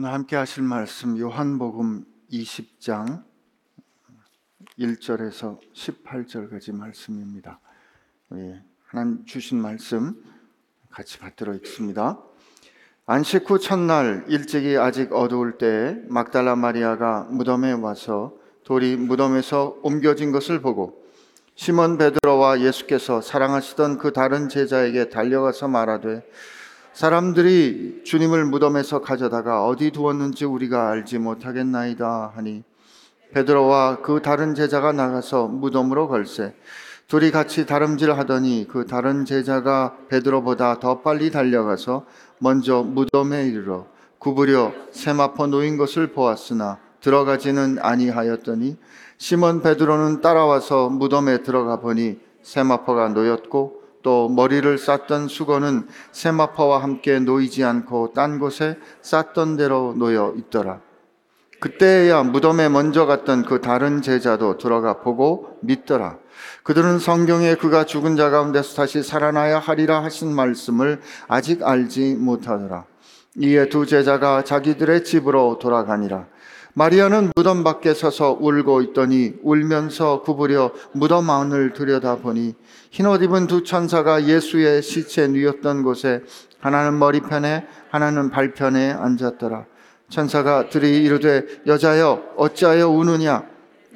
오늘 함께 하실 말씀 요한복음 20장 1절에서 18절까지 말씀입니다. 예, 하나님 주신 말씀 같이 받들어 읽습니다. 안식 후 첫날 일찍이 아직 어두울 때 막달라 마리아가 무덤에 와서 돌이 무덤에서 옮겨진 것을 보고 시몬 베드로와 예수께서 사랑하시던 그 다른 제자에게 달려가서 말하되 사람들이 주님을 무덤에서 가져다가 어디 두었는지 우리가 알지 못하겠나이다 하니 베드로와 그 다른 제자가 나가서 무덤으로 걸세. 둘이 같이 다름질 하더니 그 다른 제자가 베드로보다 더 빨리 달려가서 먼저 무덤에 이르러 구부려 세마포 놓인 것을 보았으나 들어가지는 아니하였더니 시몬 베드로는 따라와서 무덤에 들어가 보니 세마포가 놓였고 또 머리를 쌌던 수건은 세마포와 함께 놓이지 않고 딴 곳에 쌌던 대로 놓여 있더라. 그때야 무덤에 먼저 갔던 그 다른 제자도 들어가 보고 믿더라. 그들은 성경에 그가 죽은 자 가운데서 다시 살아나야 하리라 하신 말씀을 아직 알지 못하더라. 이에 두 제자가 자기들의 집으로 돌아가니라. 마리아는 무덤 밖에 서서 울고 있더니 울면서 구부려 무덤 안을 들여다보니 흰옷 입은 두 천사가 예수의 시체 누였던 곳에 하나는 머리편에 하나는 발편에 앉았더라. 천사가 들이 이르되 여자여 어찌하여 우느냐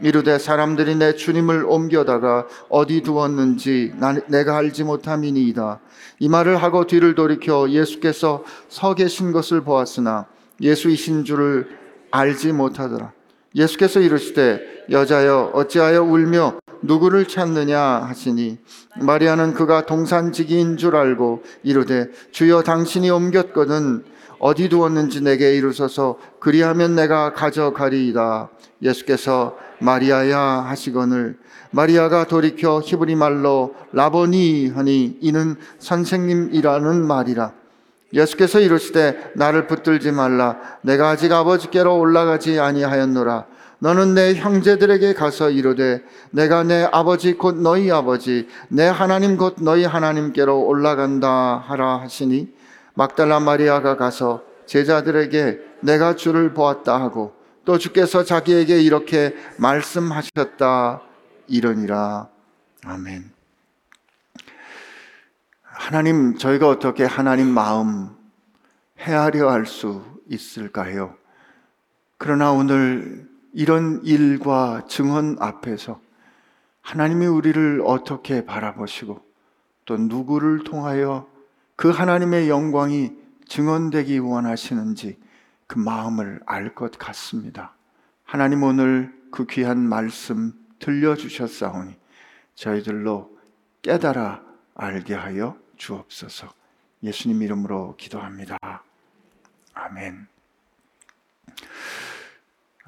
이르되 사람들이 내 주님을 옮겨다가 어디 두었는지 나, 내가 알지 못함이니이다. 이 말을 하고 뒤를 돌이켜 예수께서 서 계신 것을 보았으나 예수이신 줄을 알지 못하더라. 예수께서 이르시되 여자여 어찌하여 울며 누구를 찾느냐 하시니 마리아는 그가 동산지기인 줄 알고 이르되 주여 당신이 옮겼거든 어디 두었는지 내게 이르소서 그리하면 내가 가져가리이다. 예수께서 마리아야 하시거늘 마리아가 돌이켜 히브리 말로 라보니 하니 이는 선생님이라는 말이라. 예수께서 이르시되 나를 붙들지 말라. 내가 아직 아버지께로 올라가지 아니하였노라. 너는 내 형제들에게 가서 이르되 내가 내 아버지 곧 너희 아버지 내 하나님 곧 너희 하나님께로 올라간다 하라 하시니 막달라 마리아가 가서 제자들에게 내가 주를 보았다 하고 또 주께서 자기에게 이렇게 말씀하셨다 이러니라. 아멘. 하나님, 저희가 어떻게 하나님 마음 헤아려 할 수 있을까요? 그러나 오늘 이런 일과 증언 앞에서 하나님이 우리를 어떻게 바라보시고 또 누구를 통하여 그 하나님의 영광이 증언되기 원하시는지 그 마음을 알 것 같습니다. 하나님 오늘 그 귀한 말씀 들려주셨사오니 저희들로 깨달아 알게 하여 주옵소서. 예수님 이름으로 기도합니다. 아멘.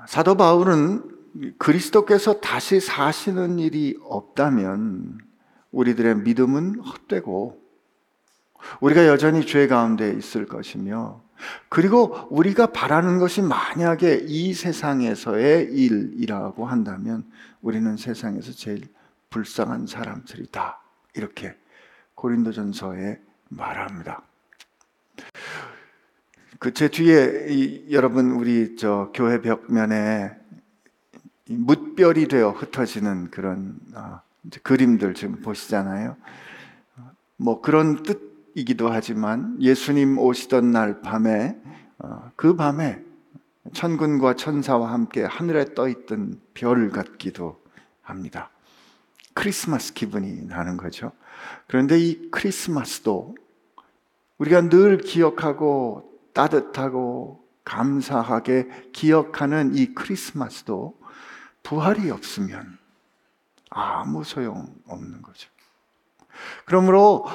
사도 바울은 그리스도께서 다시 사시는 일이 없다면 우리들의 믿음은 헛되고 우리가 여전히 죄 가운데 있을 것이며 그리고 우리가 바라는 것이 만약에 이 세상에서의 일이라고 한다면 우리는 세상에서 제일 불쌍한 사람들이다. 이렇게 고린도전서에 말합니다. 그 제 뒤에 이, 여러분 우리 저 교회 벽면에 묻별이 되어 흩어지는 그런 어, 그림들 지금 보시잖아요. 뭐 그런 뜻이기도 하지만 예수님 오시던 날 밤에 어, 그 밤에 천군과 천사와 함께 하늘에 떠 있던 별 같기도 합니다. 크리스마스 기분이 나는 거죠. 그런데 이 크리스마스도 우리가 늘 기억하고 따뜻하고 감사하게 기억하는 이 크리스마스도 부활이 없으면 아무 소용 없는 거죠. 그러므로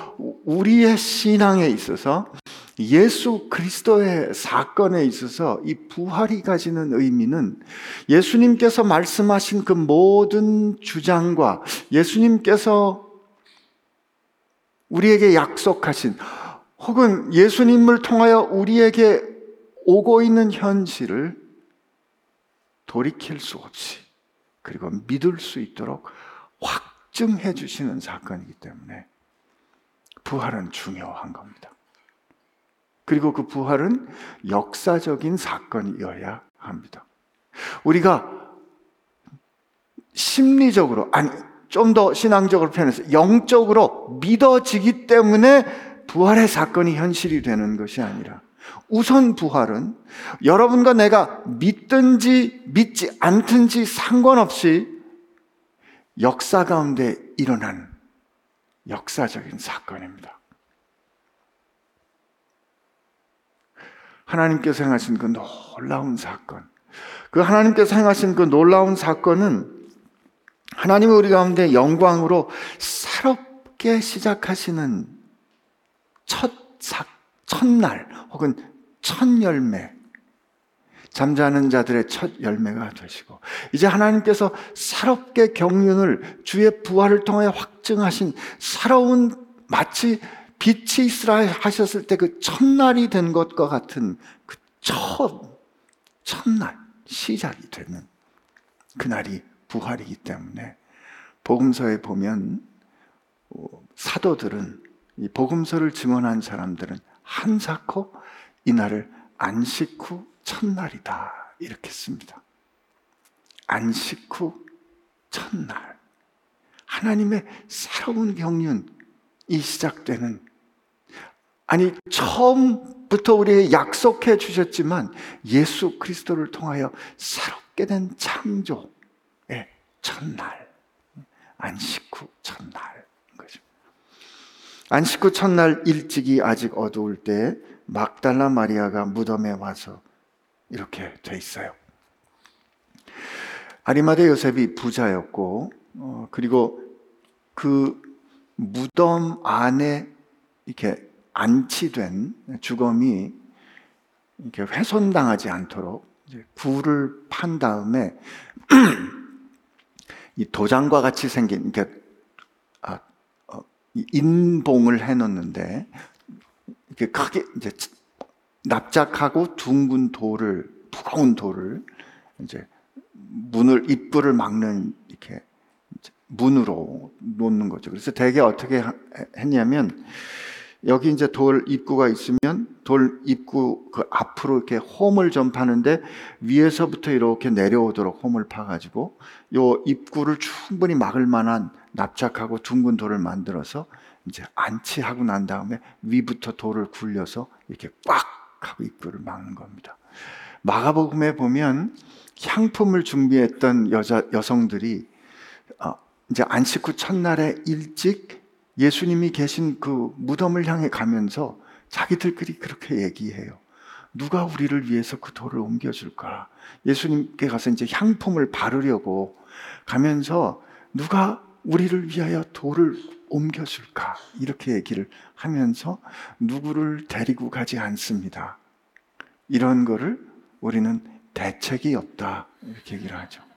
우리의 신앙에 있어서 예수 그리스도의 사건에 있어서 이 부활이 가지는 의미는 예수님께서 말씀하신 그 모든 주장과 예수님께서 우리에게 약속하신 혹은 예수님을 통하여 우리에게 오고 있는 현실을 돌이킬 수 없이 그리고 믿을 수 있도록 확증해 주시는 사건이기 때문에 부활은 중요한 겁니다. 그리고 그 부활은 역사적인 사건이어야 합니다. 우리가 심리적으로, 아니, 좀 더 신앙적으로 표현해서 영적으로 믿어지기 때문에 부활의 사건이 현실이 되는 것이 아니라 우선 부활은 여러분과 내가 믿든지 믿지 않든지 상관없이 역사 가운데 일어난 역사적인 사건입니다. 하나님께서 행하신 그 놀라운 사건. 그 하나님께서 행하신 그 놀라운 사건은 하나님이 우리 가운데 영광으로 새롭게 시작하시는 첫 사, 첫날 혹은 첫 열매, 잠자는 자들의 첫 열매가 되시고, 이제 하나님께서 새롭게 경륜을 주의 부활을 통해 확증하신 새로운 마치 빛이 있으라 하셨을 때 그 첫날이 된 것과 같은 그 첫, 첫날, 시작이 되는 그날이 부활이기 때문에 복음서에 보면 어, 사도들은 이 복음서를 증언한 사람들은 한사코 이날을 안식 후 첫날이다 이렇게 씁니다. 안식 후 첫날 하나님의 새로운 경륜이 시작되는 아니 처음부터 우리에게 약속해 주셨지만 예수 그리스도를 통하여 새롭게 된 창조의 첫날 안식 후 첫날 거죠. 안식 후 첫날 일찍이 아직 어두울 때 막달라 마리아가 무덤에 와서 이렇게 돼 있어요. 아리마대 요셉이 부자였고 어, 그리고 그 무덤 안에 이렇게 안치된 주검이 이렇게 훼손당하지 않도록 굴을 판 다음에 이 도장과 같이 생긴 이렇게 아, 어, 인봉을 해놓는데 이렇게 크게 이제 납작하고 둥근 돌을 무거운 돌을 이제 문을 입구를 막는 이렇게 문으로 놓는 거죠. 그래서 대개 어떻게 했냐면 여기 이제 돌 입구가 있으면 돌 입구 그 앞으로 이렇게 홈을 좀 파는데 위에서부터 이렇게 내려오도록 홈을 파가지고 요 입구를 충분히 막을 만한 납작하고 둥근 돌을 만들어서 이제 안치하고 난 다음에 위부터 돌을 굴려서 이렇게 꽉 하고 입구를 막는 겁니다. 마가복음에 보면 향품을 준비했던 여자 여성들이 어, 이제 안식 후 첫날에 일찍 예수님이 계신 그 무덤을 향해 가면서 자기들끼리 그렇게 얘기해요. 누가 우리를 위해서 그 돌을 옮겨줄까? 예수님께 가서 이제 향품을 바르려고 가면서 누가 우리를 위하여 돌을 옮겨줄까? 이렇게 얘기를 하면서 누구를 데리고 가지 않습니다. 이런 거를 우리는 대책이 없다. 이렇게 얘기를 하죠.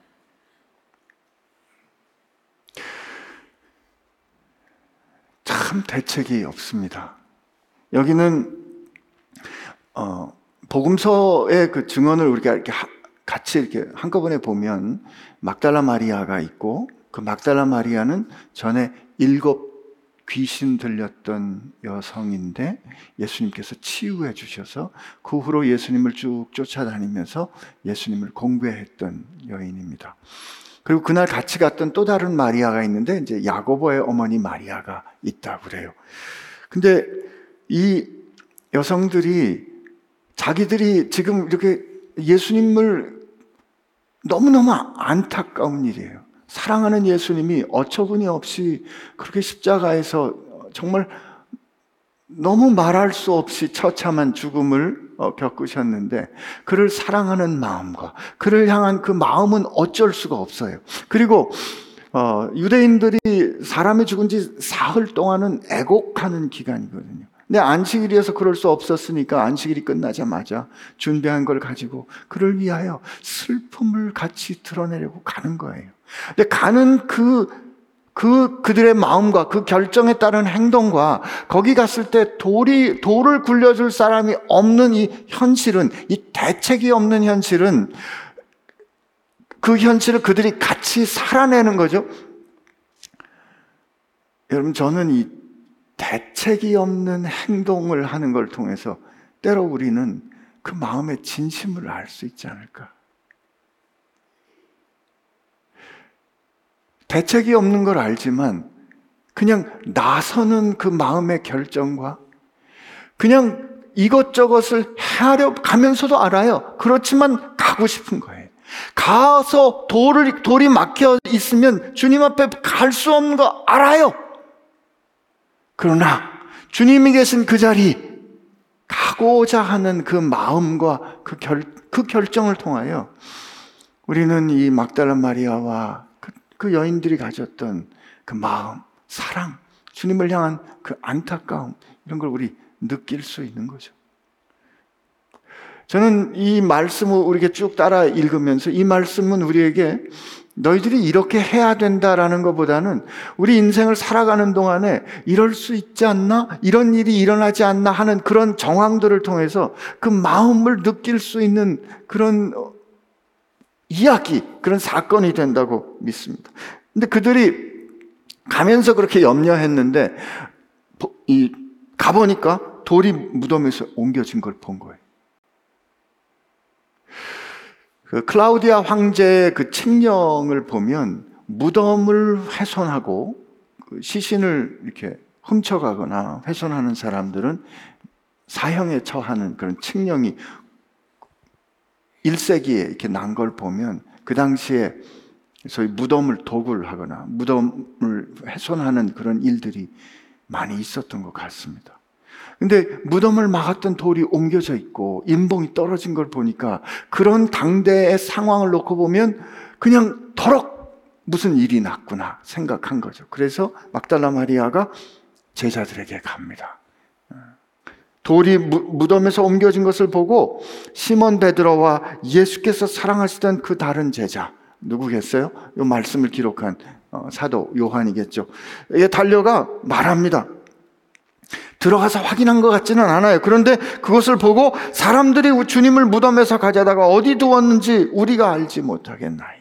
참 대책이 없습니다. 여기는 어, 복음서의 그 증언을 우리가 이렇게 하, 같이 이렇게 한꺼번에 보면 막달라 마리아가 있고 그 막달라 마리아는 전에 일곱 귀신 들렸던 여성인데 예수님께서 치유해 주셔서 그 후로 예수님을 쭉 쫓아다니면서 예수님을 공개했던 여인입니다. 그리고 그날 같이 갔던 또 다른 마리아가 있는데 이제 야고보의 어머니 마리아가 있다고 그래요. 근데 이 여성들이 자기들이 지금 이렇게 예수님을 너무너무 안타까운 일이에요. 사랑하는 예수님이 어처구니 없이 그렇게 십자가에서 정말 너무 말할 수 없이 처참한 죽음을 어, 겪으셨는데 그를 사랑하는 마음과 그를 향한 그 마음은 어쩔 수가 없어요. 그리고 어, 유대인들이 사람이 죽은 지 사흘 동안은 애곡하는 기간이거든요. 근데 안식일이어서 그럴 수 없었으니까 안식일이 끝나자마자 준비한 걸 가지고 그를 위하여 슬픔을 같이 드러내려고 가는 거예요. 근데 가는 그 그 그들의 마음과 그 결정에 따른 행동과 거기 갔을 때 돌이 돌을 굴려줄 사람이 없는 이 현실은 이 대책이 없는 현실은 그 현실을 그들이 같이 살아내는 거죠. 여러분 저는 이 대책이 없는 행동을 하는 걸 통해서 때로 우리는 그 마음의 진심을 알 수 있지 않을까? 대책이 없는 걸 알지만 그냥 나서는 그 마음의 결정과 그냥 이것저것을 헤아려 가면서도 알아요. 그렇지만 가고 싶은 거예요. 가서 돌을, 돌이 막혀 있으면 주님 앞에 갈 수 없는 거 알아요. 그러나 주님이 계신 그 자리, 가고자 하는 그 마음과 그, 결, 그 결정을 통하여 우리는 이 막달라 마리아와 그, 그 여인들이 가졌던 그 마음, 사랑, 주님을 향한 그 안타까움, 이런 걸 우리 느낄 수 있는 거죠. 저는 이 말씀을 우리에게 쭉 따라 읽으면서 이 말씀은 우리에게 너희들이 이렇게 해야 된다라는 것보다는 우리 인생을 살아가는 동안에 이럴 수 있지 않나? 이런 일이 일어나지 않나 하는 그런 정황들을 통해서 그 마음을 느낄 수 있는 그런 이야기, 그런 사건이 된다고 믿습니다. 근데 그들이 가면서 그렇게 염려했는데, 이, 가보니까 돌이 무덤에서 옮겨진 걸 본 거예요. 그 클라우디아 황제의 그 칙령을 보면 무덤을 훼손하고 그 시신을 이렇게 훔쳐가거나 훼손하는 사람들은 사형에 처하는 그런 칙령이 1세기에 이렇게 난 걸 보면 그 당시에 소위 무덤을 도굴 하거나 무덤을 훼손하는 그런 일들이 많이 있었던 것 같습니다. 근데 무덤을 막았던 돌이 옮겨져 있고 인봉이 떨어진 걸 보니까 그런 당대의 상황을 놓고 보면 그냥 더럭 무슨 일이 났구나 생각한 거죠. 그래서 막달라 마리아가 제자들에게 갑니다. 돌이 무덤에서 옮겨진 것을 보고 시몬 베드로와 예수께서 사랑하시던 그 다른 제자 누구겠어요? 이 말씀을 기록한 어, 사도 요한이겠죠. 예, 달려가 말합니다. 들어가서 확인한 것 같지는 않아요. 그런데 그것을 보고 사람들이 주님을 무덤에서 가져다가 어디 두었는지 우리가 알지 못하겠나이다.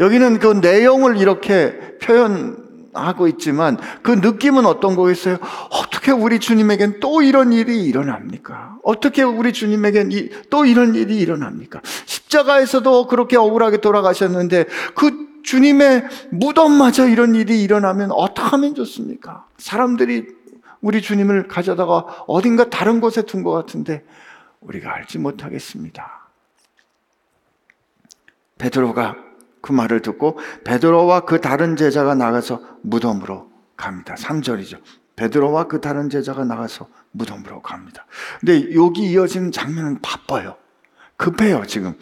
여기는 그 내용을 이렇게 표현 하고 있지만 그 느낌은 어떤 거겠어요? 어떻게 우리 주님에겐 또 이런 일이 일어납니까? 어떻게 우리 주님에겐 또 이런 일이 일어납니까? 십자가에서도 그렇게 억울하게 돌아가셨는데 그 주님의 무덤마저 이런 일이 일어나면 어떻게 하면 좋습니까? 사람들이 우리 주님을 가져다가 어딘가 다른 곳에 둔 것 같은데 우리가 알지 못하겠습니다. 베드로가 그 말을 듣고 베드로와 그 다른 제자가 나가서 무덤으로 갑니다. 3절이죠. 베드로와 그 다른 제자가 나가서 무덤으로 갑니다. 근데 여기 이어지는 장면은 바빠요. 급해요, 지금.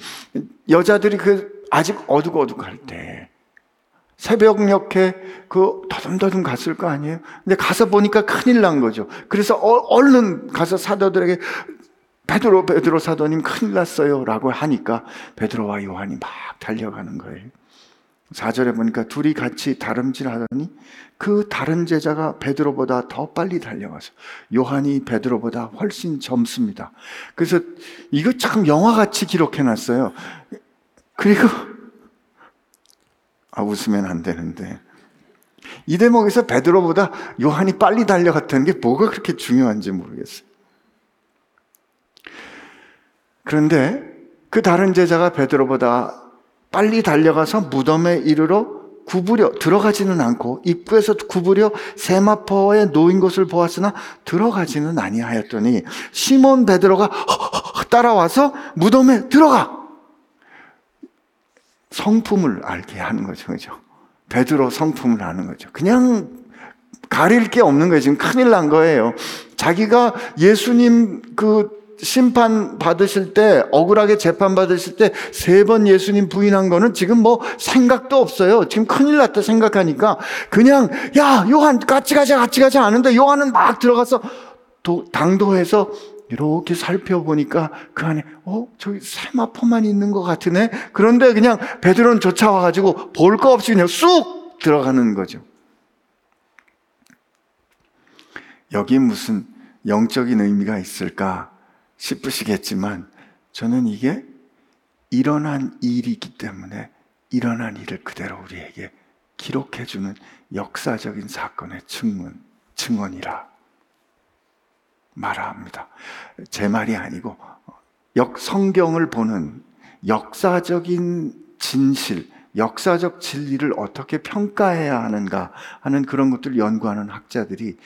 여자들이 그 아직 어둑어둑할 때 새벽녘에 그 더듬더듬 갔을 거 아니에요? 근데 가서 보니까 큰일 난 거죠. 그래서 어, 얼른 가서 사도들에게 베드로 베드로 사도님 큰일 났어요라고 하니까 베드로와 요한이 막 달려가는 거예요. 4절에 보니까 둘이 같이 다름질 하더니 그 다른 제자가 베드로보다 더 빨리 달려가서 요한이 베드로보다 훨씬 젊습니다. 그래서 이거 참 영화같이 기록해 놨어요. 그리고 아, 웃으면 안 되는데. 이 대목에서 베드로보다 요한이 빨리 달려갔다는 게 뭐가 그렇게 중요한지 모르겠어요. 그런데 그 다른 제자가 베드로보다 빨리 달려가서 무덤에 이르러 구부려 들어가지는 않고 입구에서 구부려 세마포에 놓인 것을 보았으나 들어가지는 아니하였더니 시몬 베드로가 따라와서 무덤에 들어가 성품을 알게 하는 거죠. 그죠? 베드로 성품을 아는 거죠. 그냥 가릴 게 없는 거예요. 지금 큰일 난 거예요. 자기가 예수님 그 심판 받으실 때, 억울하게 재판 받으실 때, 세 번 예수님 부인한 거는 지금 뭐 생각도 없어요. 지금 큰일 났다 생각하니까, 그냥, 야, 요한, 같이 가자, 같이 가자 하는데, 요한은 막 들어가서 도, 당도해서 이렇게 살펴보니까 그 안에 어 저기 세마포만 있는 것 같으네. 그런데 그냥 베드로는 쫓아와가지고 볼 거 없이 그냥 쑥 들어가는 거죠. 여기 무슨 영적인 의미가 있을까 싶으시겠지만 저는 이게 일어난 일이기 때문에 일어난 일을 그대로 우리에게 기록해주는 역사적인 사건의 증언, 증언이라 말합니다. 제 말이 아니고 역 성경을 보는 역사적인 진실, 역사적 진리를 어떻게 평가해야 하는가 하는 그런 것들을 연구하는 학자들이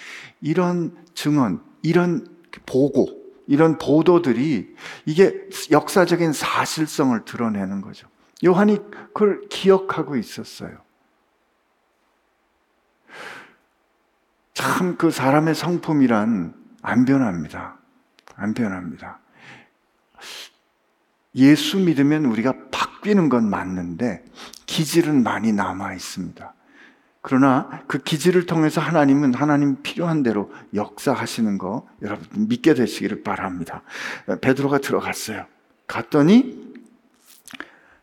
이런 증언, 이런 보고, 이런 보도들이 이게 역사적인 사실성을 드러내는 거죠. 요한이 그걸 기억하고 있었어요. 참 그 사람의 성품이란 안 변합니다. 안 변합니다. 예수 믿으면 우리가 바뀌는 건 맞는데 기질은 많이 남아 있습니다. 그러나 그 기질을 통해서 하나님은 하나님 필요한 대로 역사하시는 거 여러분 믿게 되시기를 바랍니다. 베드로가 들어갔어요. 갔더니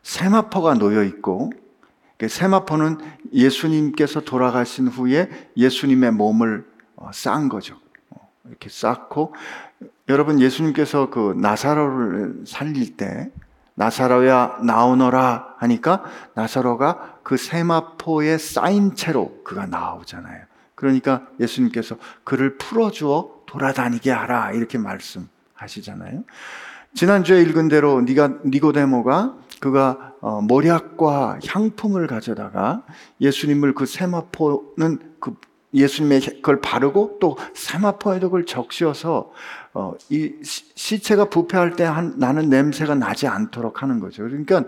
세마포가 놓여 있고 그 세마포는 예수님께서 돌아가신 후에 예수님의 몸을 어, 싼 거죠. 어, 이렇게 쌓고 여러분 예수님께서 그 나사로를 살릴 때 나사로야 나오너라 하니까 나사로가 그 세마포에 쌓인 채로 그가 나오잖아요. 그러니까 예수님께서 그를 풀어주어 돌아다니게 하라 이렇게 말씀하시잖아요. 지난주에 읽은 대로 니가 니고데모가 그가 어, 모략과 향품을 가져다가 예수님을 그 세마포는 그 예수님의 그걸 바르고 또 세마포에도 그걸 적셔서 어, 이 시체가 부패할 때 한, 나는 냄새가 나지 않도록 하는 거죠. 그러니까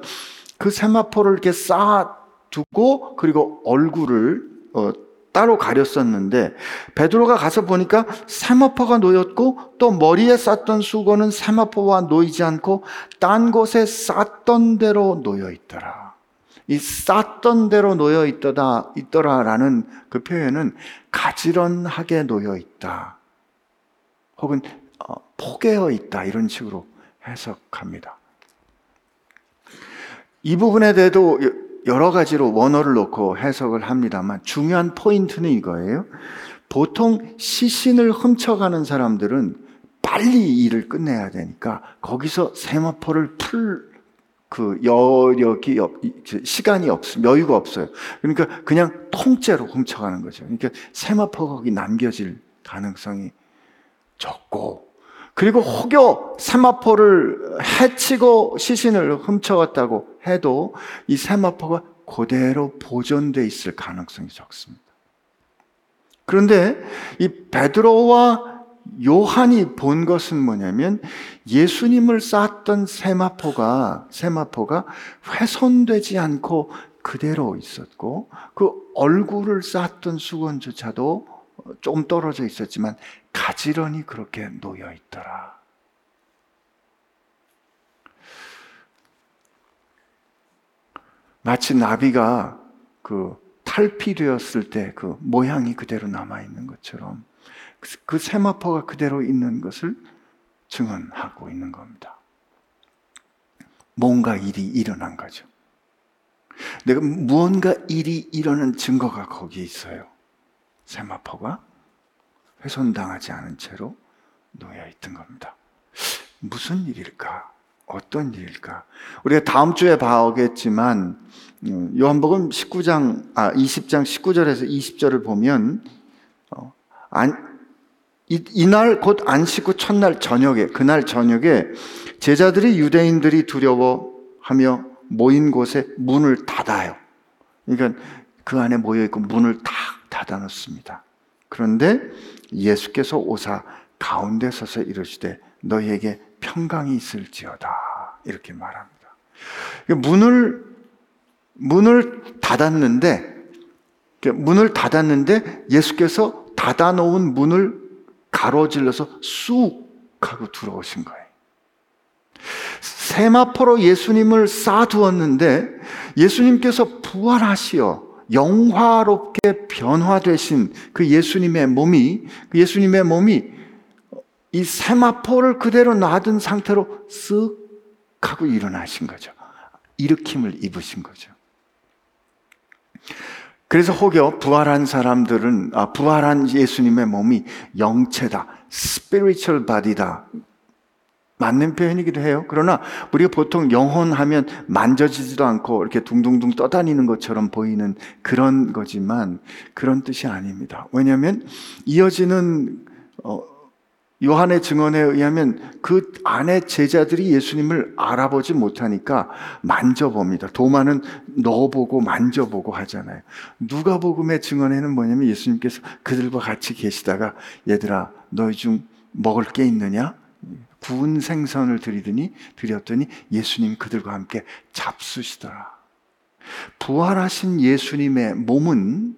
그 세마포를 이렇게 쌓아 두고 그리고 얼굴을 어, 따로 가렸었는데 베드로가 가서 보니까 세마포가 놓였고 또 머리에 쌌던 수건은 세마포와 놓이지 않고 딴 곳에 쌌던 대로 놓여 있더라. 이 쌌던 대로 놓여 있더라, 있더라라는 그 표현은 가지런하게 놓여 있다. 혹은 어, 포개어 있다. 이런 식으로 해석합니다. 이 부분에 대해도 여러 가지로 원어를 놓고 해석을 합니다만 중요한 포인트는 이거예요. 보통 시신을 훔쳐가는 사람들은 빨리 일을 끝내야 되니까 거기서 세마포를 풀 그 여력이 시간이 없 여유가 없어요. 그러니까 그냥 통째로 훔쳐가는 거죠. 그러니까 세마포가 거기 남겨질 가능성이 적고 그리고 혹여 세마포를 해치고 시신을 훔쳐갔다고 해도 이 세마포가 그대로 보존돼 있을 가능성이 적습니다. 그런데 이 베드로와 요한이 본 것은 뭐냐면 예수님을 쌓았던 세마포가 세마포가 훼손되지 않고 그대로 있었고 그 얼굴을 쌓았던 수건조차도 좀 떨어져 있었지만 가지런히 그렇게 놓여 있더라. 마치 나비가 그 탈피되었을 때 그 모양이 그대로 남아 있는 것처럼 그 세마포가 그대로 있는 것을 증언하고 있는 겁니다. 뭔가 일이 일어난 거죠. 내가 무언가 일이 일어난 증거가 거기에 있어요. 세마포가 훼손당하지 않은 채로 놓여 있던 겁니다. 무슨 일일까? 어떤 일일까? 우리가 다음 주에 봐오겠지만 음, 요한복음 19장 아 20장 19절에서 20절을 보면 어, 안, 이, 날곧 안식 후 첫날 저녁에 그날 저녁에 제자들이 유대인들이 두려워하며 모인 곳에 문을 닫아요. 그러니까 그 안에 모여 있고 문을 다 닫아 놓습니다. 그런데 예수께서 오사 가운데 서서 이르시되 너희에게 평강이 있을지어다 이렇게 말합니다. 문을 문을 닫았는데 문을 닫았는데 예수께서 닫아 놓은 문을 가로질러서 쑥 하고 들어오신 거예요. 세마포로 예수님을 쌓아두었는데 예수님께서 부활하시어 영화롭게 변화되신 그 예수님의 몸이 그 예수님의 몸이 이 세마포를 그대로 놔둔 상태로 쓱 하고 일어나신 거죠. 일으킴을 입으신 거죠. 그래서 혹여 부활한 사람들은 아, 부활한 예수님의 몸이 영체다, spiritual body다. 맞는 표현이기도 해요. 그러나 우리가 보통 영혼하면 만져지지도 않고 이렇게 둥둥둥 떠다니는 것처럼 보이는 그런 거지만 그런 뜻이 아닙니다. 왜냐하면 이어지는 어, 요한의 증언에 의하면 그 안에 제자들이 예수님을 알아보지 못하니까 만져봅니다. 도마는 넣어보고 만져보고 하잖아요. 누가복음의 증언에는 뭐냐면 예수님께서 그들과 같이 계시다가 얘들아 너희 중 먹을 게 있느냐? 구운 생선을 드리더니 드렸더니 예수님 그들과 함께 잡수시더라. 부활하신 예수님의 몸은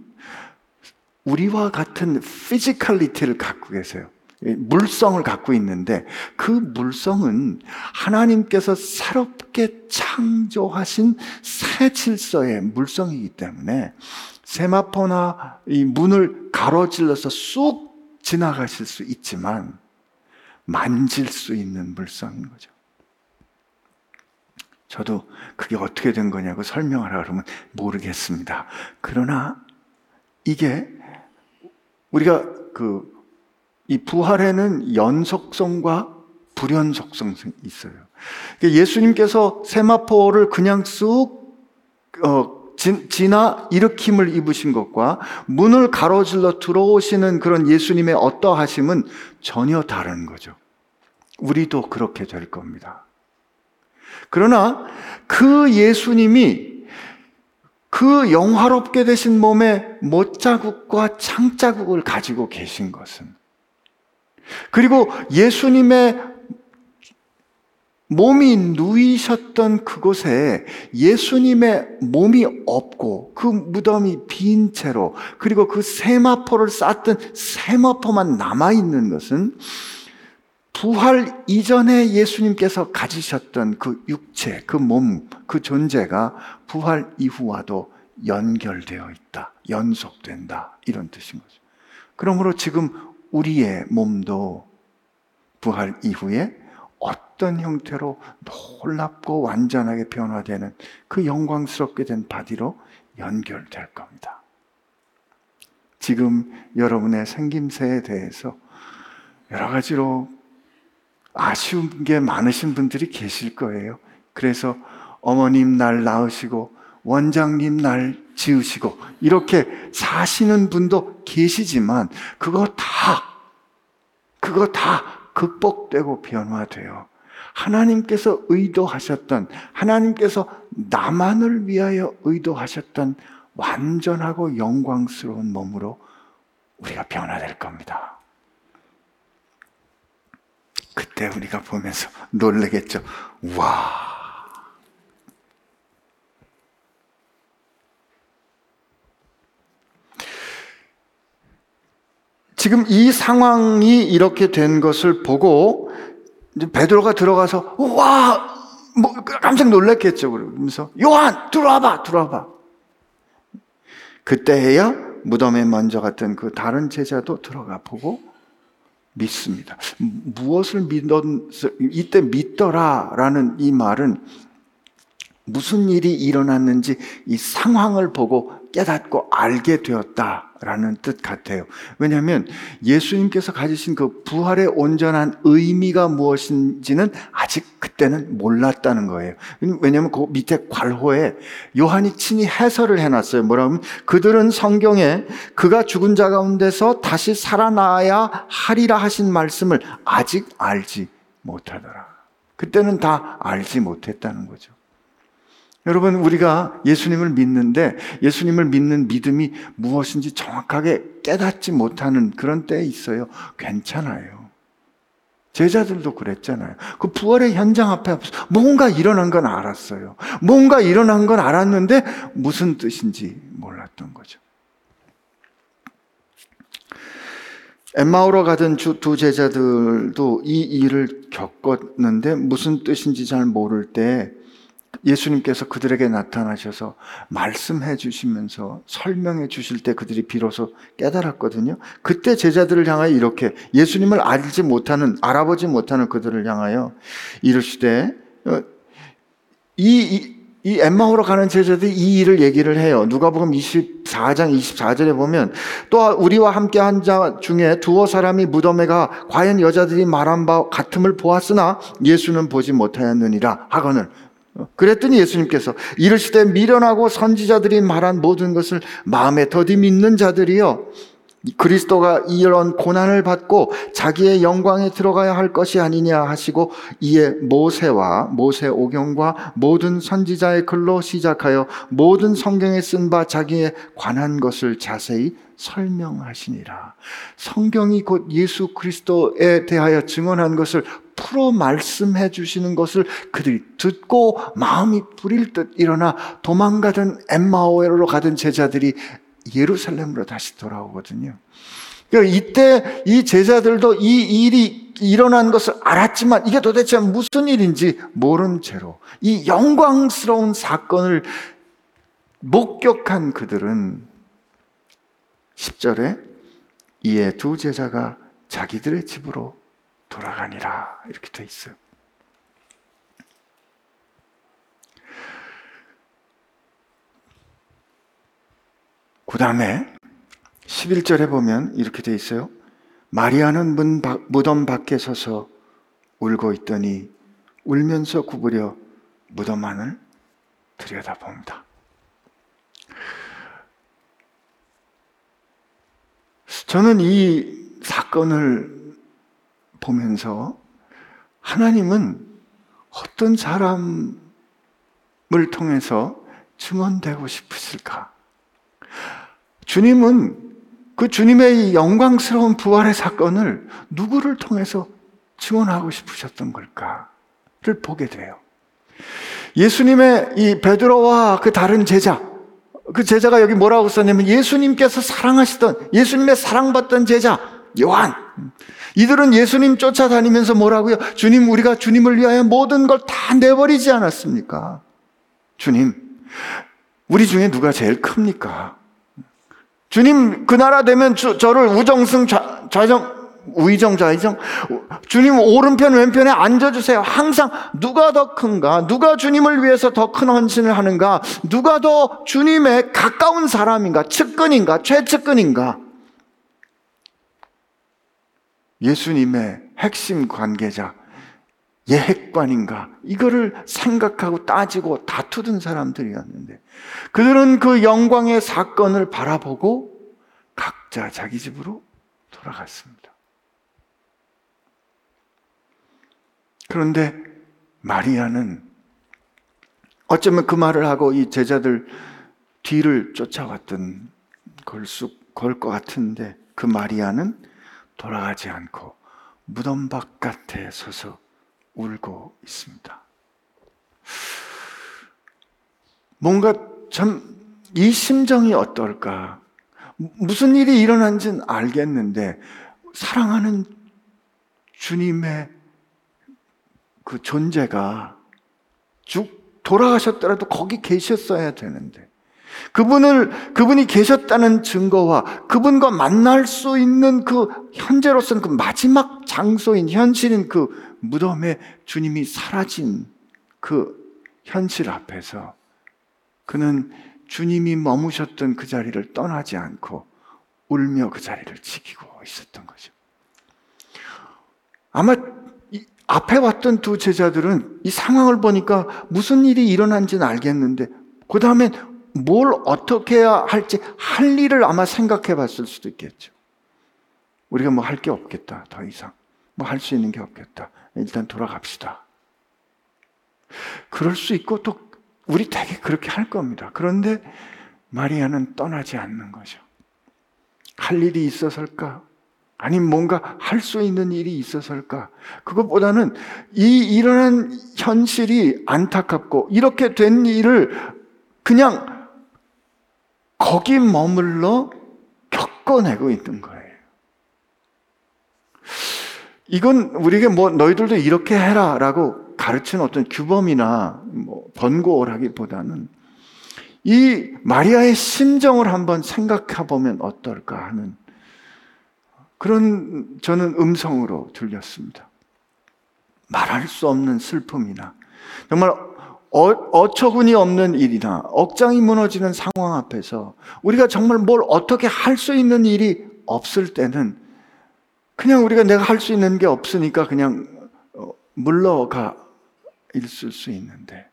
우리와 같은 physicality를 갖고 계세요. 물성을 갖고 있는데 그 물성은 하나님께서 새롭게 창조하신 새 질서의 물성이기 때문에 세마포나 이 문을 가로질러서 쑥 지나가실 수 있지만 만질 수 있는 물성인 거죠. 저도 그게 어떻게 된 거냐고 설명하라 그러면 모르겠습니다. 그러나 이게 우리가 그 이 부활에는 연속성과 불연속성이 있어요. 그러니까 예수님께서 세마포를 그냥 쑥 어, 지나 일으킴을 입으신 것과 문을 가로질러 들어오시는 그런 예수님의 어떠하심은 전혀 다른 거죠. 우리도 그렇게 될 겁니다. 그러나 그 예수님이 그 영화롭게 되신 몸에 못자국과 창자국을 가지고 계신 것은 그리고 예수님의 몸이 누이셨던 그곳에 예수님의 몸이 없고 그 무덤이 빈 채로 그리고 그 세마포를 쌓던 세마포만 남아있는 것은 부활 이전에 예수님께서 가지셨던 그 육체, 그 몸, 그 존재가 부활 이후와도 연결되어 있다. 연속된다. 이런 뜻인 거죠. 그러므로 지금 우리의 몸도 부활 이후에 어떤 형태로 놀랍고 완전하게 변화되는 그 영광스럽게 된 바디로 연결될 겁니다. 지금 여러분의 생김새에 대해서 여러 가지로 아쉬운 게 많으신 분들이 계실 거예요. 그래서 어머님 날 낳으시고 원장님 날 지으시고 이렇게 사시는 분도 계시지만 그거 다 그거 다 극복되고 변화돼요. 하나님께서 의도하셨던 하나님께서 나만을 위하여 의도하셨던 완전하고 영광스러운 몸으로 우리가 변화될 겁니다. 그때 우리가 보면서 놀래겠죠. 와. 지금 이 상황이 이렇게 된 것을 보고 베드로가 들어가서 와, 뭐 깜짝 놀랐겠죠. 그러면서 요한 들어와봐, 들어와봐. 그때야 무덤에 먼저 갔던 그 다른 제자도 들어가 보고 믿습니다. 무엇을 믿었, 이때 믿더라라는 이 말은 무슨 일이 일어났는지 이 상황을 보고 깨닫고 알게 되었다 라는 뜻 같아요. 왜냐하면 예수님께서 가지신 그 부활의 온전한 의미가 무엇인지는 아직 그때는 몰랐다는 거예요. 왜냐하면 그 밑에 괄호에 요한이 친히 해설을 해놨어요. 뭐라 하면 그들은 성경에 그가 죽은 자 가운데서 다시 살아나야 하리라 하신 말씀을 아직 알지 못하더라. 그때는 다 알지 못했다는 거죠. 여러분, 우리가 예수님을 믿는데 예수님을 믿는 믿음이 무엇인지 정확하게 깨닫지 못하는 그런 때에 있어요. 괜찮아요. 제자들도 그랬잖아요. 그 부활의 현장 앞에 뭔가 일어난 건 알았어요. 뭔가 일어난 건 알았는데 무슨 뜻인지 몰랐던 거죠. 엠마오로 가던 두 제자들도 이 일을 겪었는데 무슨 뜻인지 잘 모를 때 예수님께서 그들에게 나타나셔서 말씀해 주시면서 설명해 주실 때 그들이 비로소 깨달았거든요. 그때 제자들을 향하여 이렇게 예수님을 알지 못하는, 알아보지 못하는 그들을 향하여 이르시되, 어, 이, 이, 이 엠마오로 가는 제자들이 이 일을 얘기를 해요. 누가복음 24장 24절에 보면 또 우리와 함께 한 자 중에 두어 사람이 무덤에 가 과연 여자들이 말한 바 같음을 보았으나 예수는 보지 못하였느니라 하거늘 그랬더니 예수님께서 이르시되 미련하고 선지자들이 말한 모든 것을 마음에 더디 믿는 자들이요 그리스도가 이런 고난을 받고 자기의 영광에 들어가야 할 것이 아니냐 하시고 이에 모세와 모세 오경과 모든 선지자의 글로 시작하여 모든 성경에 쓴 바 자기에 관한 것을 자세히 설명하시니라. 성경이 곧 예수 그리스도에 대하여 증언한 것을 풀어 말씀해 주시는 것을 그들이 듣고 마음이 부릴 듯 일어나 도망가던 엠마오에로 가던 제자들이 예루살렘으로 다시 돌아오거든요. 그러니까 이때 이 제자들도 이 일이 일어난 것을 알았지만 이게 도대체 무슨 일인지 모른 채로 이 영광스러운 사건을 목격한 그들은 10절에 이에 두 제자가 자기들의 집으로 돌아가니라 이렇게 돼 있어요. 그 다음에 11절에 보면 이렇게 돼 있어요. 마리아는 문 밖, 무덤 밖에 서서 울고 있더니 울면서 구부려 무덤 안을 들여다봅니다. 저는 이 사건을 보면서 하나님은 어떤 사람을 통해서 증언되고 싶으실까? 주님은 그 주님의 영광스러운 부활의 사건을 누구를 통해서 증언하고 싶으셨던 걸까를 보게 돼요. 예수님의 이 베드로와 그 다른 제자, 그 제자가 여기 뭐라고 썼냐면 예수님께서 사랑하시던 예수님의 사랑받던 제자 요한. 이들은 예수님 쫓아다니면서 뭐라고요? 주님, 우리가 주님을 위하여 모든 걸 다 내버리지 않았습니까? 주님, 우리 중에 누가 제일 큽니까? 주님 그 나라 되면 저, 저를 우정승 좌, 좌정 우의정 좌의정 주님 오른편 왼편에 앉아주세요. 항상 누가 더 큰가? 누가 주님을 위해서 더 큰 헌신을 하는가? 누가 더 주님의 가까운 사람인가? 측근인가? 최측근인가? 예수님의 핵심 관계자 예핵관인가? 이거를 생각하고 따지고 다투던 사람들이었는데 그들은 그 영광의 사건을 바라보고 각자 자기 집으로 돌아갔습니다. 그런데 마리아는 어쩌면 그 말을 하고 이 제자들 뒤를 쫓아왔던 걸것 같은데 그 마리아는 돌아가지 않고 무덤 바깥에 서서 울고 있습니다. 뭔가 참 이 심정이 어떨까? 무슨 일이 일어난지는 알겠는데 사랑하는 주님의 그 존재가 쭉 돌아가셨더라도 거기 계셨어야 되는데 그분을 그분이 계셨다는 증거와 그분과 만날 수 있는 그 현재로서는 그 마지막 장소인 현실인 그 무덤에 주님이 사라진 그 현실 앞에서 그는 주님이 머무셨던 그 자리를 떠나지 않고 울며 그 자리를 지키고 있었던 거죠. 아마 앞에 왔던 두 제자들은 이 상황을 보니까 무슨 일이 일어난지는 알겠는데 그 다음에 뭘 어떻게 해야 할지 할 일을 아마 생각해 봤을 수도 있겠죠. 우리가 뭐 할 게 없겠다, 더 이상. 뭐 할 수 있는 게 없겠다. 일단 돌아갑시다. 그럴 수 있고 또 우리 되게 그렇게 할 겁니다. 그런데 마리아는 떠나지 않는 거죠. 할 일이 있어서일까? 아니면 뭔가 할 수 있는 일이 있어서일까? 그것보다는 이 일어난 현실이 안타깝고 이렇게 된 일을 그냥 거기 머물러 겪어내고 있는 거예요. 이건 우리에게 뭐 너희들도 이렇게 해라 라고 가르치는 어떤 규범이나 뭐 번고라기보다는 이 마리아의 심정을 한번 생각해 보면 어떨까 하는 그런 저는 음성으로 들렸습니다. 말할 수 없는 슬픔이나 정말 어, 어처구니 없는 일이나 억장이 무너지는 상황 앞에서 우리가 정말 뭘 어떻게 할 수 있는 일이 없을 때는 그냥 우리가 내가 할 수 있는 게 없으니까 그냥 어, 물러가 있을 수 있는데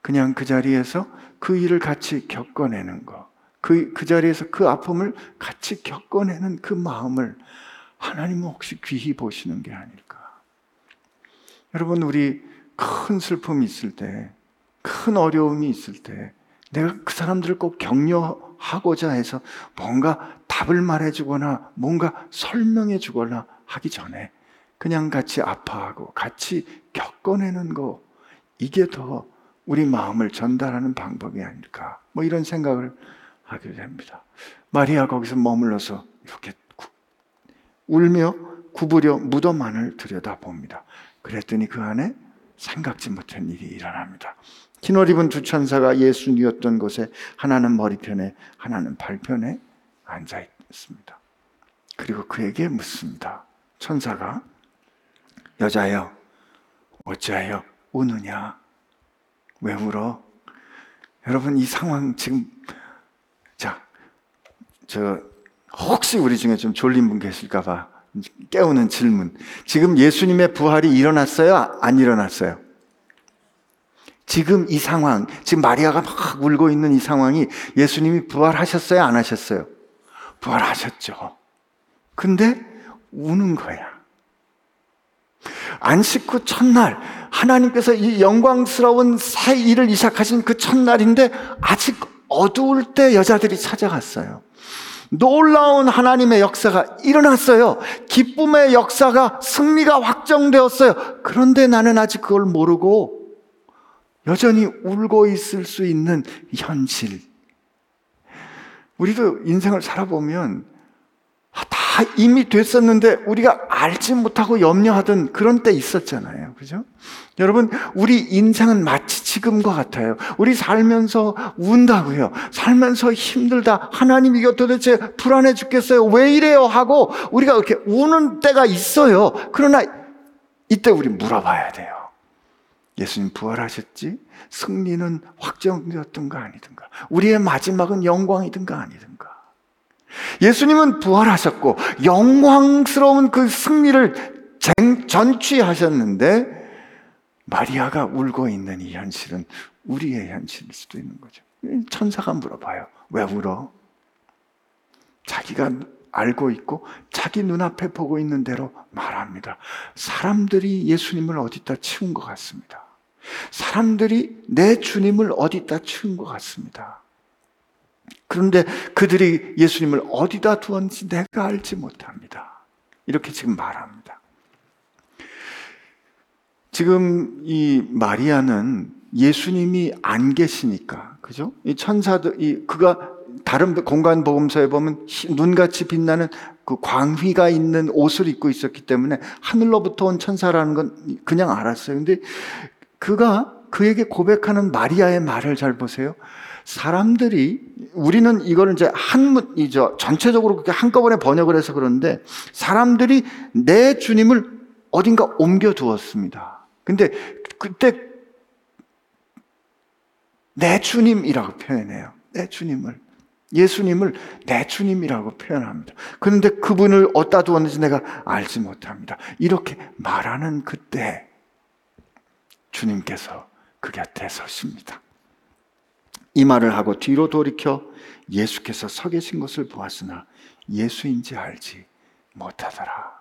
그냥 그 자리에서 그 일을 같이 겪어내는 거 그, 그 자리에서 그 아픔을 같이 겪어내는 그 마음을 하나님은 혹시 귀히 보시는 게 아닐까. 여러분, 우리 큰 슬픔이 있을 때, 큰 어려움이 있을 때, 내가 그 사람들을 꼭 격려하고자 해서 뭔가 답을 말해주거나 뭔가 설명해주거나 하기 전에 그냥 같이 아파하고 같이 겪어내는 거, 이게 더 우리 마음을 전달하는 방법이 아닐까. 뭐 이런 생각을 하게 됩니다. 마리아 거기서 머물러서 이렇게 울며 구부려 무덤 안을 들여다 봅니다. 그랬더니 그 안에 생각지 못한 일이 일어납니다. 흰옷 입은 두 천사가 예수 뉘었던 곳에 하나는 머리편에 하나는 발편에 앉아 있습니다. 그리고 그에게 묻습니다. 천사가 여자여 어찌하여 우느냐 왜 울어? 여러분 이 상황 지금 자 저 혹시 우리 중에 좀 졸린 분 계실까봐 깨우는 질문. 지금 예수님의 부활이 일어났어요? 안 일어났어요? 지금 이 상황, 지금 마리아가 막 울고 있는 이 상황이 예수님이 부활하셨어요? 안 하셨어요? 부활하셨죠. 근데 우는 거야. 안식 후 첫날, 하나님께서 이 영광스러운 새 일을 시작하신 그 첫날인데 아직 어두울 때 여자들이 찾아갔어요. 놀라운 하나님의 역사가 일어났어요. 기쁨의 역사가 승리가 확정되었어요. 그런데 나는 아직 그걸 모르고 여전히 울고 있을 수 있는 현실. 우리도 인생을 살아보면 다 이미 됐었는데 우리가 알지 못하고 염려하던 그런 때 있었잖아요. 그죠? 여러분, 우리 인생은 마치 지금과 같아요. 우리 살면서 운다고요. 살면서 힘들다. 하나님 이거 도대체 불안해 죽겠어요. 왜 이래요? 하고 우리가 이렇게 우는 때가 있어요. 그러나 이때 우리 물어봐야 돼요. 예수님 부활하셨지? 승리는 확정되었던가 아니든가? 우리의 마지막은 영광이든가 아니든가? 예수님은 부활하셨고 영광스러운 그 승리를 전취하셨는데 마리아가 울고 있는 이 현실은 우리의 현실일 수도 있는 거죠. 천사가 물어봐요. 왜 울어? 자기가 알고 있고 자기 눈앞에 보고 있는 대로 말합니다. 사람들이 예수님을 어디다 치운 것 같습니다. 사람들이 내 주님을 어디다 치운 것 같습니다. 그런데 그들이 예수님을 어디다 두었는지 내가 알지 못합니다. 이렇게 지금 말합니다. 지금 이 마리아는 예수님이 안 계시니까, 그죠? 이 천사들, 이, 그가 다른 공간 복음서에 보면 눈같이 빛나는 그 광휘가 있는 옷을 입고 있었기 때문에 하늘로부터 온 천사라는 건 그냥 알았어요. 근데 그가 그에게 고백하는 마리아의 말을 잘 보세요. 사람들이 우리는 이거를 이제 한문 이죠. 전체적으로 그렇게 한꺼번에 번역을 해서 그러는데 사람들이 내 주님을 어딘가 옮겨 두었습니다. 근데 그때 내 주님이라고 표현해요. 내 주님을. 예수님을 내 주님이라고 표현합니다. 그런데 그분을 어디다 두었는지 내가 알지 못합니다. 이렇게 말하는 그때 주님께서 그 곁에 서십니다. 이 말을 하고 뒤로 돌이켜 예수께서 서 계신 것을 보았으나 예수인지 알지 못하더라.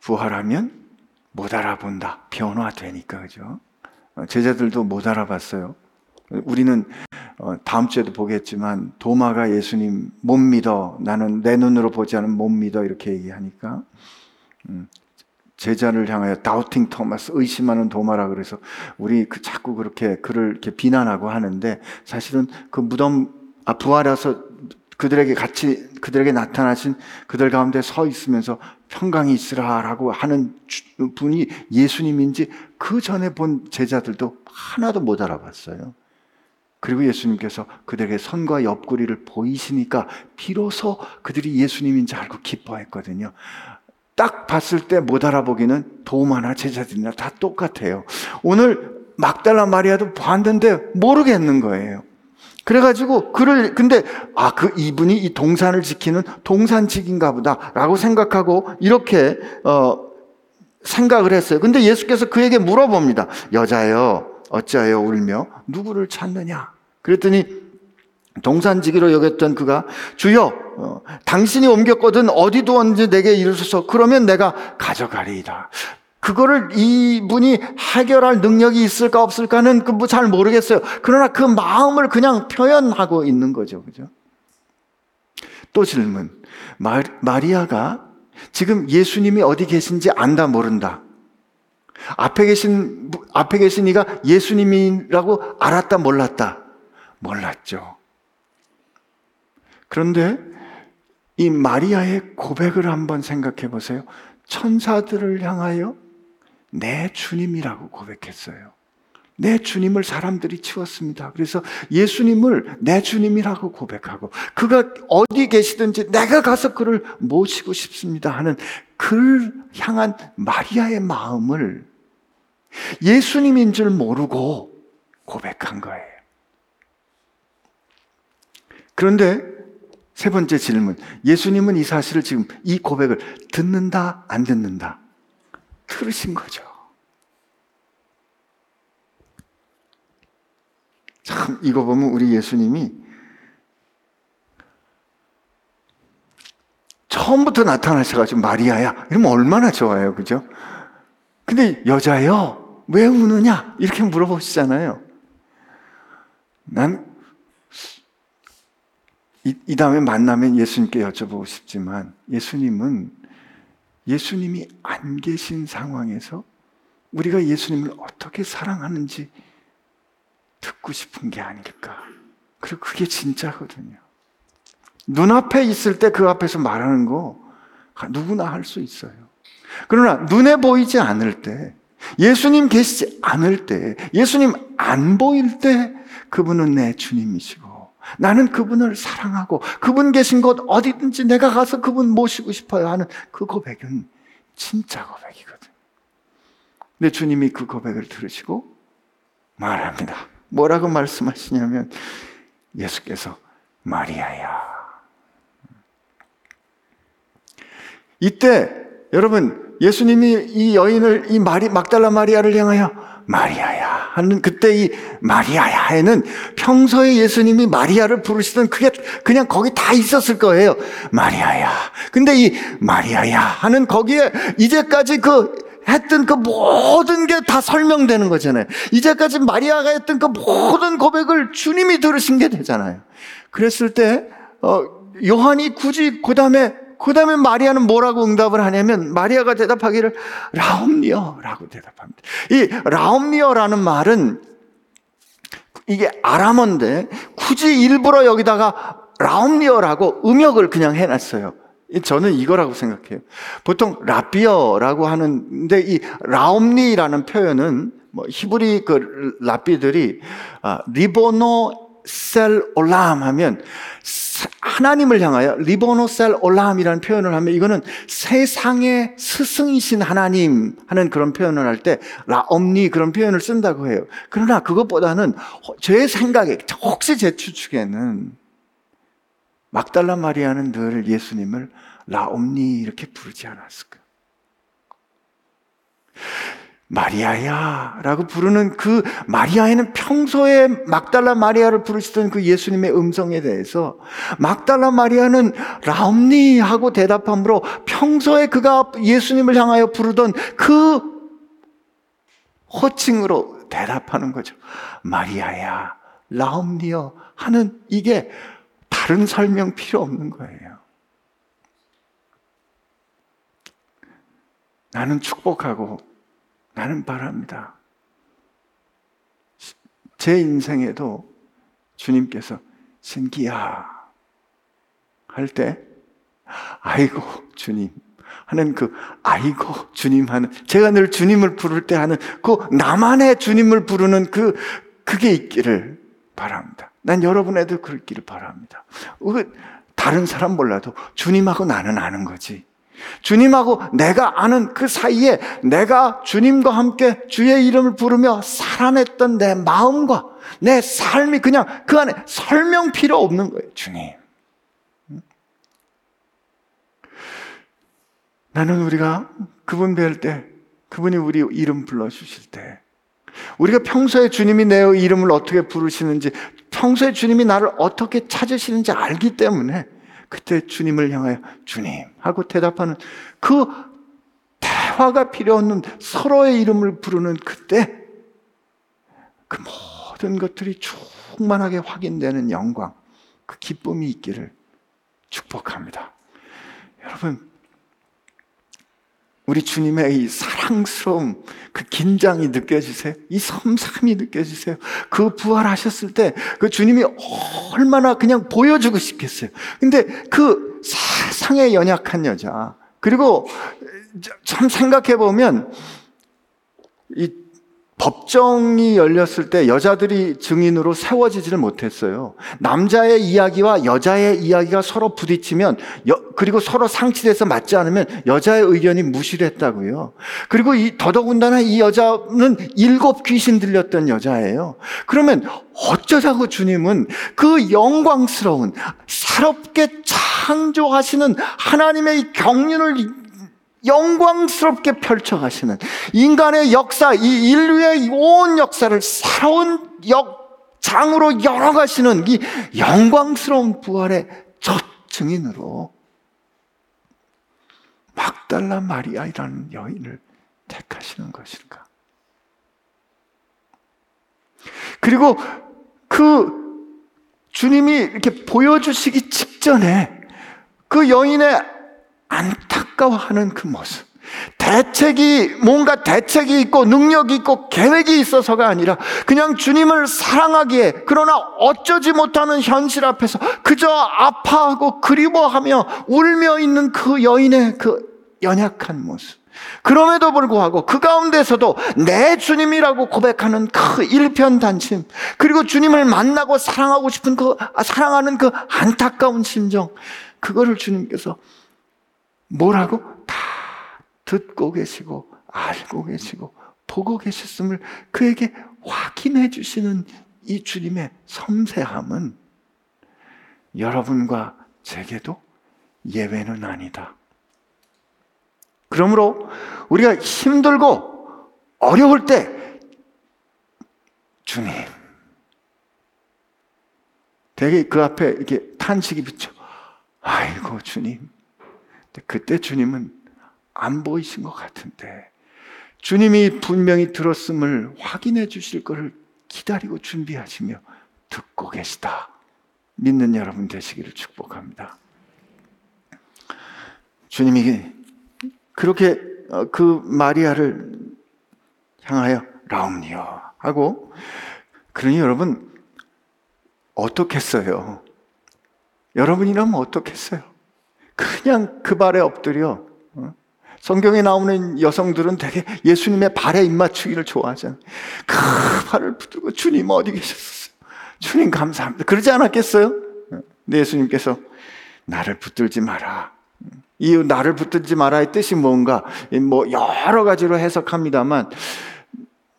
부활하면 못 알아본다. 변화되니까, 그죠? 어, 제자들도 못 알아봤어요. 우리는 어, 다음 주에도 보겠지만 도마가 예수님 못 믿어 나는 내 눈으로 보지 않으면 못 믿어 이렇게 얘기하니까 음, 제자를 향하여 다우팅 토마스 의심하는 도마라 그래서 우리 그 자꾸 그렇게 그를 이렇게 비난하고 하는데 사실은 그 무덤 아 부활해서 그들에게 같이 그들에게 나타나신 그들 가운데 서 있으면서 평강이 있으라라고 하는 분이 예수님인지 그 전에 본 제자들도 하나도 못 알아봤어요. 그리고 예수님께서 그들에게 선과 옆구리를 보이시니까 비로소 그들이 예수님인지 알고 기뻐했거든요. 딱 봤을 때 못 알아보기는 도마나 제자들이나 다 똑같아요. 오늘 막달라 마리아도 봤는데 모르겠는 거예요. 그래가지고 그를 근데 아 그 이분이 이 동산을 지키는 동산직인가 보다라고 생각하고 이렇게 어 생각을 했어요. 근데 예수께서 그에게 물어봅니다. 여자여 어찌하여 울며 누구를 찾느냐? 그랬더니 동산지기로 여겼던 그가 주여 어, 당신이 옮겼거든 어디도 언제 내게 이르소서 그러면 내가 가져가리이다. 그거를 이분이 해결할 능력이 있을까 없을까는 그뭐잘 모르겠어요. 그러나 그 마음을 그냥 표현하고 있는 거죠. 그죠? 또 질문. 마리아가 지금 예수님이 어디 계신지 안다 모른다. 앞에 계신 앞에 계신 이가 예수님이라고 알았다 몰랐다. 몰랐죠. 그런데 이 마리아의 고백을 한번 생각해 보세요. 천사들을 향하여 내 주님이라고 고백했어요. 내 주님을 사람들이 치웠습니다. 그래서 예수님을 내 주님이라고 고백하고 그가 어디 계시든지 내가 가서 그를 모시고 싶습니다 하는 그를 향한 마리아의 마음을 예수님인 줄 모르고 고백한 거예요. 그런데 세 번째 질문. 예수님은 이 사실을 지금 이 고백을 듣는다, 안 듣는다? 들으신 거죠. 참, 이거 보면 우리 예수님이 처음부터 나타나셔가지고 마리아야. 이러면 얼마나 좋아요. 그죠? 근데 여자요? 왜 우느냐? 이렇게 물어보시잖아요. 난 이, 이 다음에 만나면 예수님께 여쭤보고 싶지만 예수님은 예수님이 안 계신 상황에서 우리가 예수님을 어떻게 사랑하는지 듣고 싶은 게 아닐까. 그리고 그게 진짜거든요. 눈앞에 있을 때 그 앞에서 말하는 거 누구나 할 수 있어요. 그러나 눈에 보이지 않을 때, 예수님 계시지 않을 때, 예수님 안 보일 때 그분은 내 주님이시고 나는 그분을 사랑하고 그분 계신 곳 어디든지 내가 가서 그분 모시고 싶어요 하는 그 고백은 진짜 고백이거든. 근데 주님이 그 고백을 들으시고 말합니다. 뭐라고 말씀하시냐면 예수께서 마리아야. 이때 여러분 예수님이 이 여인을 이 마리 막달라 마리아를 향하여 마리아야 하는 그때 이 마리아야에는 평소에 예수님이 마리아를 부르시던 그게 그냥 거기 다 있었을 거예요. 마리아야. 근데 이 마리아야 하는 거기에 이제까지 그 했던 그 모든 게 다 설명되는 거잖아요. 이제까지 마리아가 했던 그 모든 고백을 주님이 들으신 게 되잖아요. 그랬을 때, 어, 요한이 굳이 그 다음에 그 다음에 마리아는 뭐라고 응답을 하냐면 마리아가 대답하기를 랍오니여라고 대답합니다. 이 랍오니여라는 말은 이게 아람어인데 굳이 일부러 여기다가 랍오니여라고 음역을 그냥 해놨어요. 저는 이거라고 생각해요. 보통 랍비여라고 하는데 이 랍오니라는 표현은 뭐 히브리 그 랍비들이 아, 리보노 셀 올람 하면 하나님을 향하여 리보노셀 올라함이라는 표현을 하면 이거는 세상의 스승이신 하나님 하는 그런 표현을 할 때 라엄니 그런 표현을 쓴다고 해요. 그러나 그것보다는 제 생각에 혹시 제 추측에는 막달라 마리아는 늘 예수님을 라엄니 이렇게 부르지 않았을까? 마리아야 라고 부르는 그 마리아에는 평소에 막달라 마리아를 부르시던 그 예수님의 음성에 대해서 막달라 마리아는 라움니 하고 대답함으로 평소에 그가 예수님을 향하여 부르던 그 호칭으로 대답하는 거죠. 마리아야, 라움니여 하는 이게 다른 설명 필요 없는 거예요. 나는 축복하고 나는 바랍니다. 제 인생에도 주님께서 신기야 할 때, 아이고, 주님. 하는 그, 아이고, 주님 하는, 제가 늘 주님을 부를 때 하는 그 나만의 주님을 부르는 그, 그게 있기를 바랍니다. 난 여러분에도 그렇기를 바랍니다. 그 다른 사람 몰라도 주님하고 나는 아는 거지. 주님하고 내가 아는 그 사이에 내가 주님과 함께 주의 이름을 부르며 살아냈던 내 마음과 내 삶이 그냥 그 안에 설명 필요 없는 거예요, 주님. 나는 우리가 그분 뵐 때, 그분이 우리 이름 불러주실 때, 우리가 평소에 주님이 내 이름을 어떻게 부르시는지 성소의 주님이 나를 어떻게 찾으시는지 알기 때문에 그때 주님을 향하여 주님 하고 대답하는 그 대화가 필요 없는 서로의 이름을 부르는 그때 그 모든 것들이 충만하게 확인되는 영광, 그 기쁨이 있기를 축복합니다. 여러분, 우리 주님의 이 사랑스러움, 그 긴장이 느껴지세요? 이 섬삼이 느껴지세요? 그 부활하셨을 때 그 주님이 얼마나 그냥 보여주고 싶겠어요. 근데 그 세상에 연약한 여자, 그리고 참 생각해 보면 이 법정이 열렸을 때 여자들이 증인으로 세워지지를 못했어요. 남자의 이야기와 여자의 이야기가 서로 부딪히면 여, 그리고 서로 상치돼서 맞지 않으면 여자의 의견이 무실했다고요. 그리고 이 더더군다나 이 여자는 일곱 귀신 들렸던 여자예요. 그러면 어쩌자고 주님은 그 영광스러운 새롭게 창조하시는 하나님의 경륜을 영광스럽게 펼쳐가시는 인간의 역사, 이 인류의 온 역사를 새로운 역장으로 열어가시는 이 영광스러운 부활의 첫 증인으로 막달라 마리아이라는 여인을 택하시는 것일까? 그리고 그 주님이 이렇게 보여주시기 직전에 그 여인의 안타 까워하는 그 모습. 대책이, 뭔가 대책이 있고 능력이 있고 계획이 있어서가 아니라 그냥 주님을 사랑하기에 그러나 어쩌지 못하는 현실 앞에서 그저 아파하고 그리워하며 울며 있는 그 여인의 그 연약한 모습. 그럼에도 불구하고 그 가운데서도 내 주님이라고 고백하는 그 일편단심, 그리고 주님을 만나고 사랑하고 싶은 그, 사랑하는 그 안타까운 심정, 그거를 주님께서 뭐라고? 다 듣고 계시고 알고 계시고 보고 계셨음을 그에게 확인해 주시는 이 주님의 섬세함은 여러분과 제게도 예외는 아니다. 그러므로 우리가 힘들고 어려울 때 주님 되게 그 앞에 이렇게 탄식이 붙죠. 아이고 주님 그때 주님은 안 보이신 것 같은데 주님이 분명히 들었음을 확인해 주실 것을 기다리고 준비하시며 듣고 계시다. 믿는 여러분 되시기를 축복합니다. 주님이 그렇게 어, 그 마리아를 향하여 라움니요 하고 그러니 여러분 어떻겠어요? 여러분이라면 어떻겠어요? 그냥 그 발에 엎드려. 어? 성경에 나오는 여성들은 되게 예수님의 발에 입맞추기를 좋아하잖아요. 그 발을 붙들고 주님 어디 계셨어요? 주님 감사합니다. 그러지 않았겠어요? 네, 예수님께서 나를 붙들지 마라. 이 나를 붙들지 마라의 뜻이 뭔가 뭐 여러 가지로 해석합니다만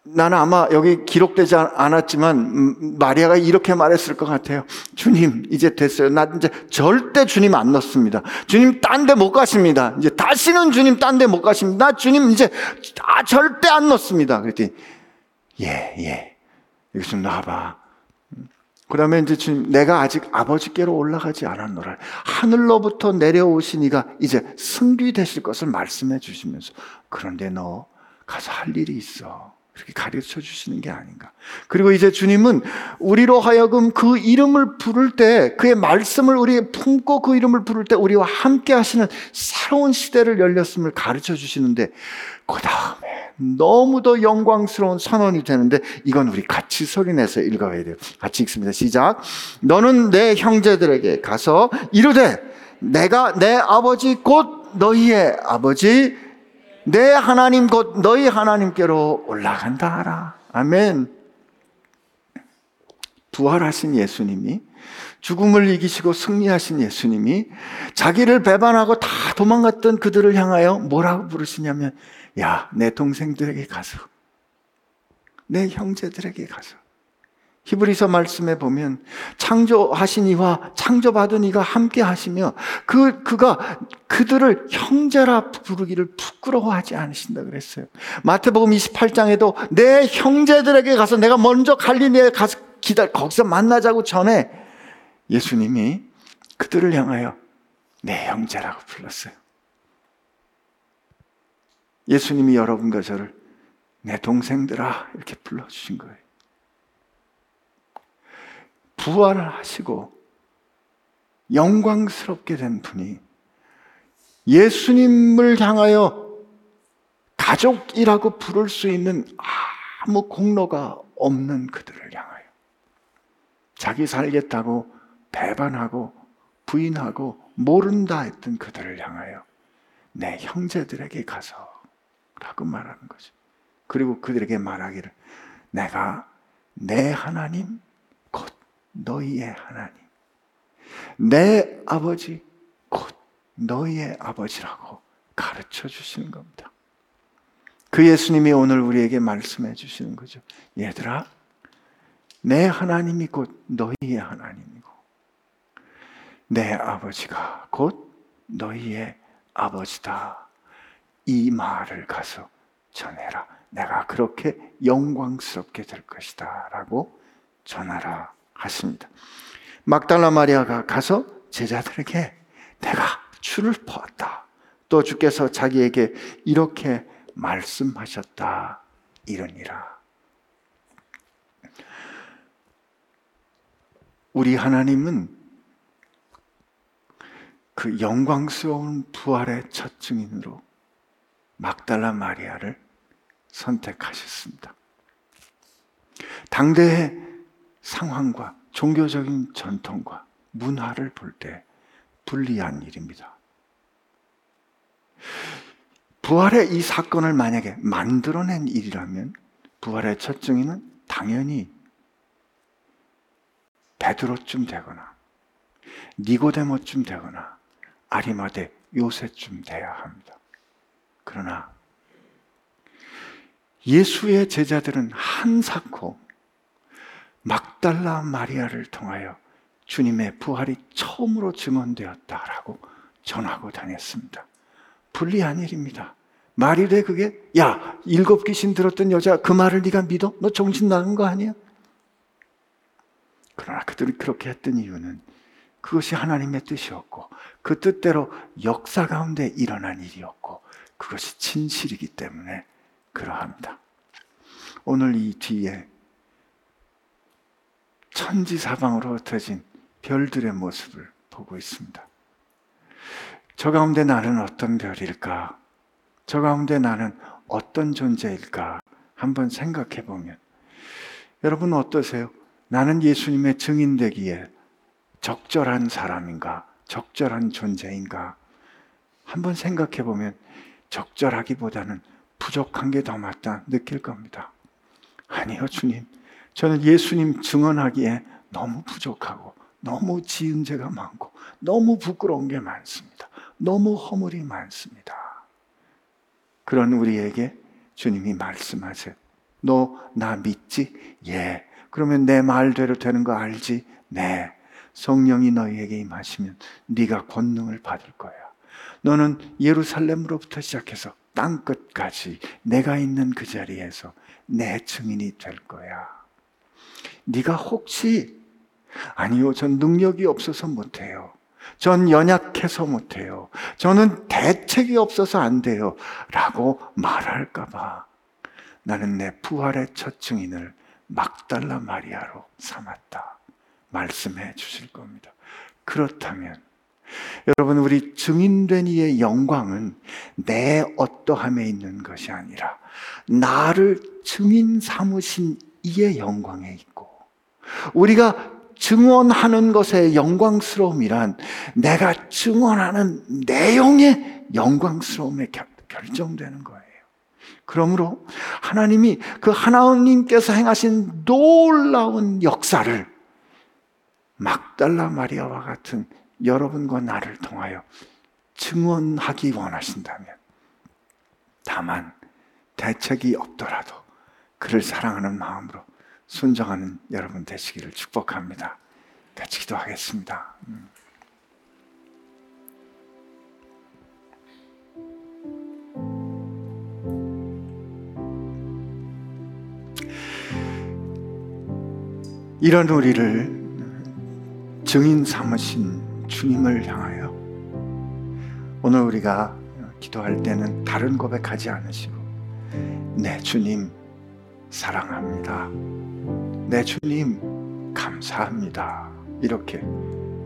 나는 아마 여기 기록되지 않았지만 음, 마리아가 이렇게 말했을 것 같아요. 주님 이제 됐어요. 나 이제 절대 주님 안 넣습니다. 주님 딴 데 못 가십니다. 이제 다시는 주님 딴 데 못 가십니다. 나 주님 이제 아, 절대 안 넣습니다. 그랬더니 예 예. 여기 좀 놔봐. 그 다음에 이제 주님, 내가 아직 아버지께로 올라가지 않았노라. 하늘로부터 내려오신 이가 이제 승귀 되실 것을 말씀해 주시면서, 그런데 너 가서 할 일이 있어. 그렇게 가르쳐 주시는 게 아닌가. 그리고 이제 주님은 우리로 하여금 그 이름을 부를 때, 그의 말씀을 우리 품고 그 이름을 부를 때 우리와 함께 하시는 새로운 시대를 열렸음을 가르쳐 주시는데, 그 다음에 너무도 영광스러운 선언이 되는데, 이건 우리 같이 소리내서 읽어야 돼요. 같이 읽습니다. 시작. 너는 내 형제들에게 가서 이르되, 내가 내 아버지 곧 너희의 아버지 내 하나님 곧 너희 하나님께로 올라간다 하라. 아멘. 부활하신 예수님이 죽음을 이기시고 승리하신 예수님이 자기를 배반하고 다 도망갔던 그들을 향하여 뭐라고 부르시냐면 야, 내 동생들에게 가서 내 형제들에게 가서 히브리서 말씀에 보면 창조하신 이와 창조받은 이가 함께 하시며 그 그가 그들을 형제라 부르기를 부끄러워하지 않으신다 그랬어요. 마태복음 28장에도 내 형제들에게 가서 내가 먼저 갈릴리에 가서 기다 거기서 만나자고 전에 예수님이 그들을 향하여 내 형제라고 불렀어요. 예수님이 여러분과 저를 내 동생들아 이렇게 불러 주신 거예요. 부활을 하시고 영광스럽게 된 분이 예수님을 향하여 가족이라고 부를 수 있는 아무 공로가 없는 그들을 향하여 자기 살겠다고 배반하고 부인하고 모른다 했던 그들을 향하여 내 형제들에게 가서 라고 말하는 거죠. 그리고 그들에게 말하기를 내가 내 하나님 곧 너희의 하나님 내 아버지 곧 너희의 아버지라고 가르쳐 주시는 겁니다. 그 예수님이 오늘 우리에게 말씀해 주시는 거죠. 얘들아, 내 하나님이 곧 너희의 하나님이고, 내 아버지가 곧 너희의 아버지다. 이 말을 가서 전해라. 내가 그렇게 영광스럽게 될 것이다. 라고 전하라 하십니다. 막달라 마리아가 가서 제자들에게 내가 주를 보았다. 또 주께서 자기에게 이렇게 말씀하셨다. 이러니라. 우리 하나님은 그 영광스러운 부활의 첫 증인으로 막달라 마리아를 선택하셨습니다. 당대의 상황과 종교적인 전통과 문화를 볼 때 불리한 일입니다. 부활의 이 사건을 만약에 만들어낸 일이라면 부활의 첫 증인은 당연히 베드로쯤 되거나 니고데모쯤 되거나 아리마대 요새쯤 돼야 합니다. 그러나 예수의 제자들은 한사코 막달라 마리아를 통하여 주님의 부활이 처음으로 증언되었다라고 전하고 다녔습니다. 불리한 일입니다. 말이 돼 그게? 야 일곱 귀신 들었던 여자 그 말을 네가 믿어? 너 정신 나간 거 아니야? 그러나 그들이 그렇게 했던 이유는 그것이 하나님의 뜻이었고 그 뜻대로 역사 가운데 일어난 일이었고 그것이 진실이기 때문에 그러합니다. 오늘 이 뒤에 천지 사방으로 흩어진 별들의 모습을 보고 있습니다. 저 가운데 나는 어떤 별일까? 저 가운데 나는 어떤 존재일까? 한번 생각해 보면 여러분 어떠세요? 나는 예수님의 증인 되기에 적절한 사람인가? 적절한 존재인가? 한번 생각해 보면 적절하기보다는 부족한 게 더 맞다 느낄 겁니다. 아니요, 주님. 저는 예수님 증언하기에 너무 부족하고 너무 지은 죄가 많고 너무 부끄러운 게 많습니다. 너무 허물이 많습니다. 그런 우리에게 주님이 말씀하세요. 너 나 믿지? 예. 그러면 내 말대로 되는 거 알지? 네. 성령이 너희에게 임하시면 네가 권능을 받을 거야. 너는 예루살렘으로부터 시작해서 땅 끝까지 내가 있는 그 자리에서 내 증인이 될 거야. 네가 혹시 아니요, 전 능력이 없어서 못해요. 전 연약해서 못해요. 저는 대책이 없어서 안 돼요. 라고 말할까봐 나는 내 부활의 첫 증인을 막달라 마리아로 삼았다. 말씀해 주실 겁니다. 그렇다면 여러분 우리 증인된 이의 영광은 내 어떠함에 있는 것이 아니라 나를 증인 삼으신 이의 영광에 있고 우리가 증언하는 것의 영광스러움이란 내가 증언하는 내용의 영광스러움에 결정되는 거예요. 그러므로 하나님이 그 하나님께서 행하신 놀라운 역사를 막달라 마리아와 같은 여러분과 나를 통하여 증언하기 원하신다면 다만 대책이 없더라도 그를 사랑하는 마음으로 순정하는 여러분 되시기를 축복합니다. 같이 기도하겠습니다. 음. 이런 우리를 증인 삼으신 주님을 향하여 오늘 우리가 기도할 때는 다른 고백하지 않으시고 내 주님 사랑합니다. 내 주님 감사합니다. 이렇게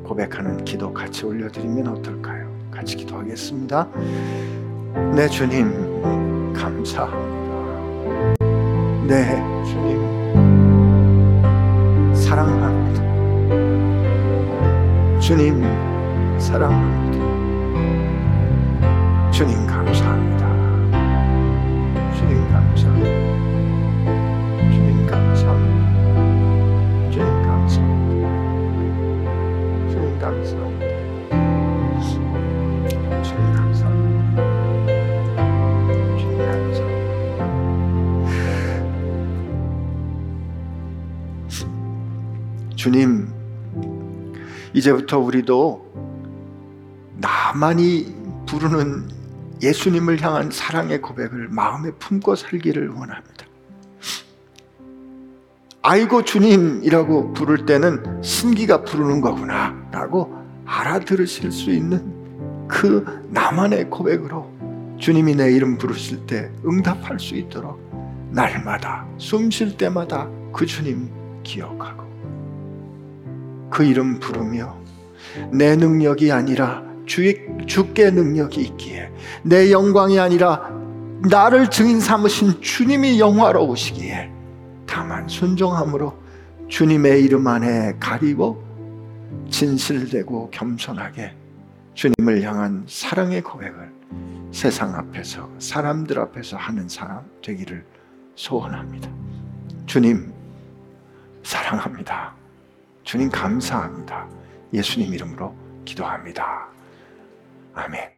고백하는 기도 같이 올려드리면 어떨까요? 같이 기도하겠습니다. 내 주님 감사합니다. 내 주님 사랑합니다. 주님 사랑합니다. 주님 감사합니다. 주님, 이제부터 우리도 나만이 부르는 예수님을 향한 사랑의 고백을 마음에 품고 살기를 원합니다. 아이고 주님이라고 부를 때는 신기가 부르는 거구나 라고 알아들으실 수 있는 그 나만의 고백으로 주님이 내 이름 부르실 때 응답할 수 있도록 날마다 숨 쉴 때마다 그 주님 기억하고 그 이름 부르며 내 능력이 아니라 주의, 주께 능력이 있기에 내 영광이 아니라 나를 증인 삼으신 주님이 영화로우시기에 다만 순종함으로 주님의 이름 안에 가리고 진실되고 겸손하게 주님을 향한 사랑의 고백을 세상 앞에서 사람들 앞에서 하는 사람 되기를 소원합니다. 주님 사랑합니다. 주님 감사합니다. 예수님 이름으로 기도합니다. 아멘.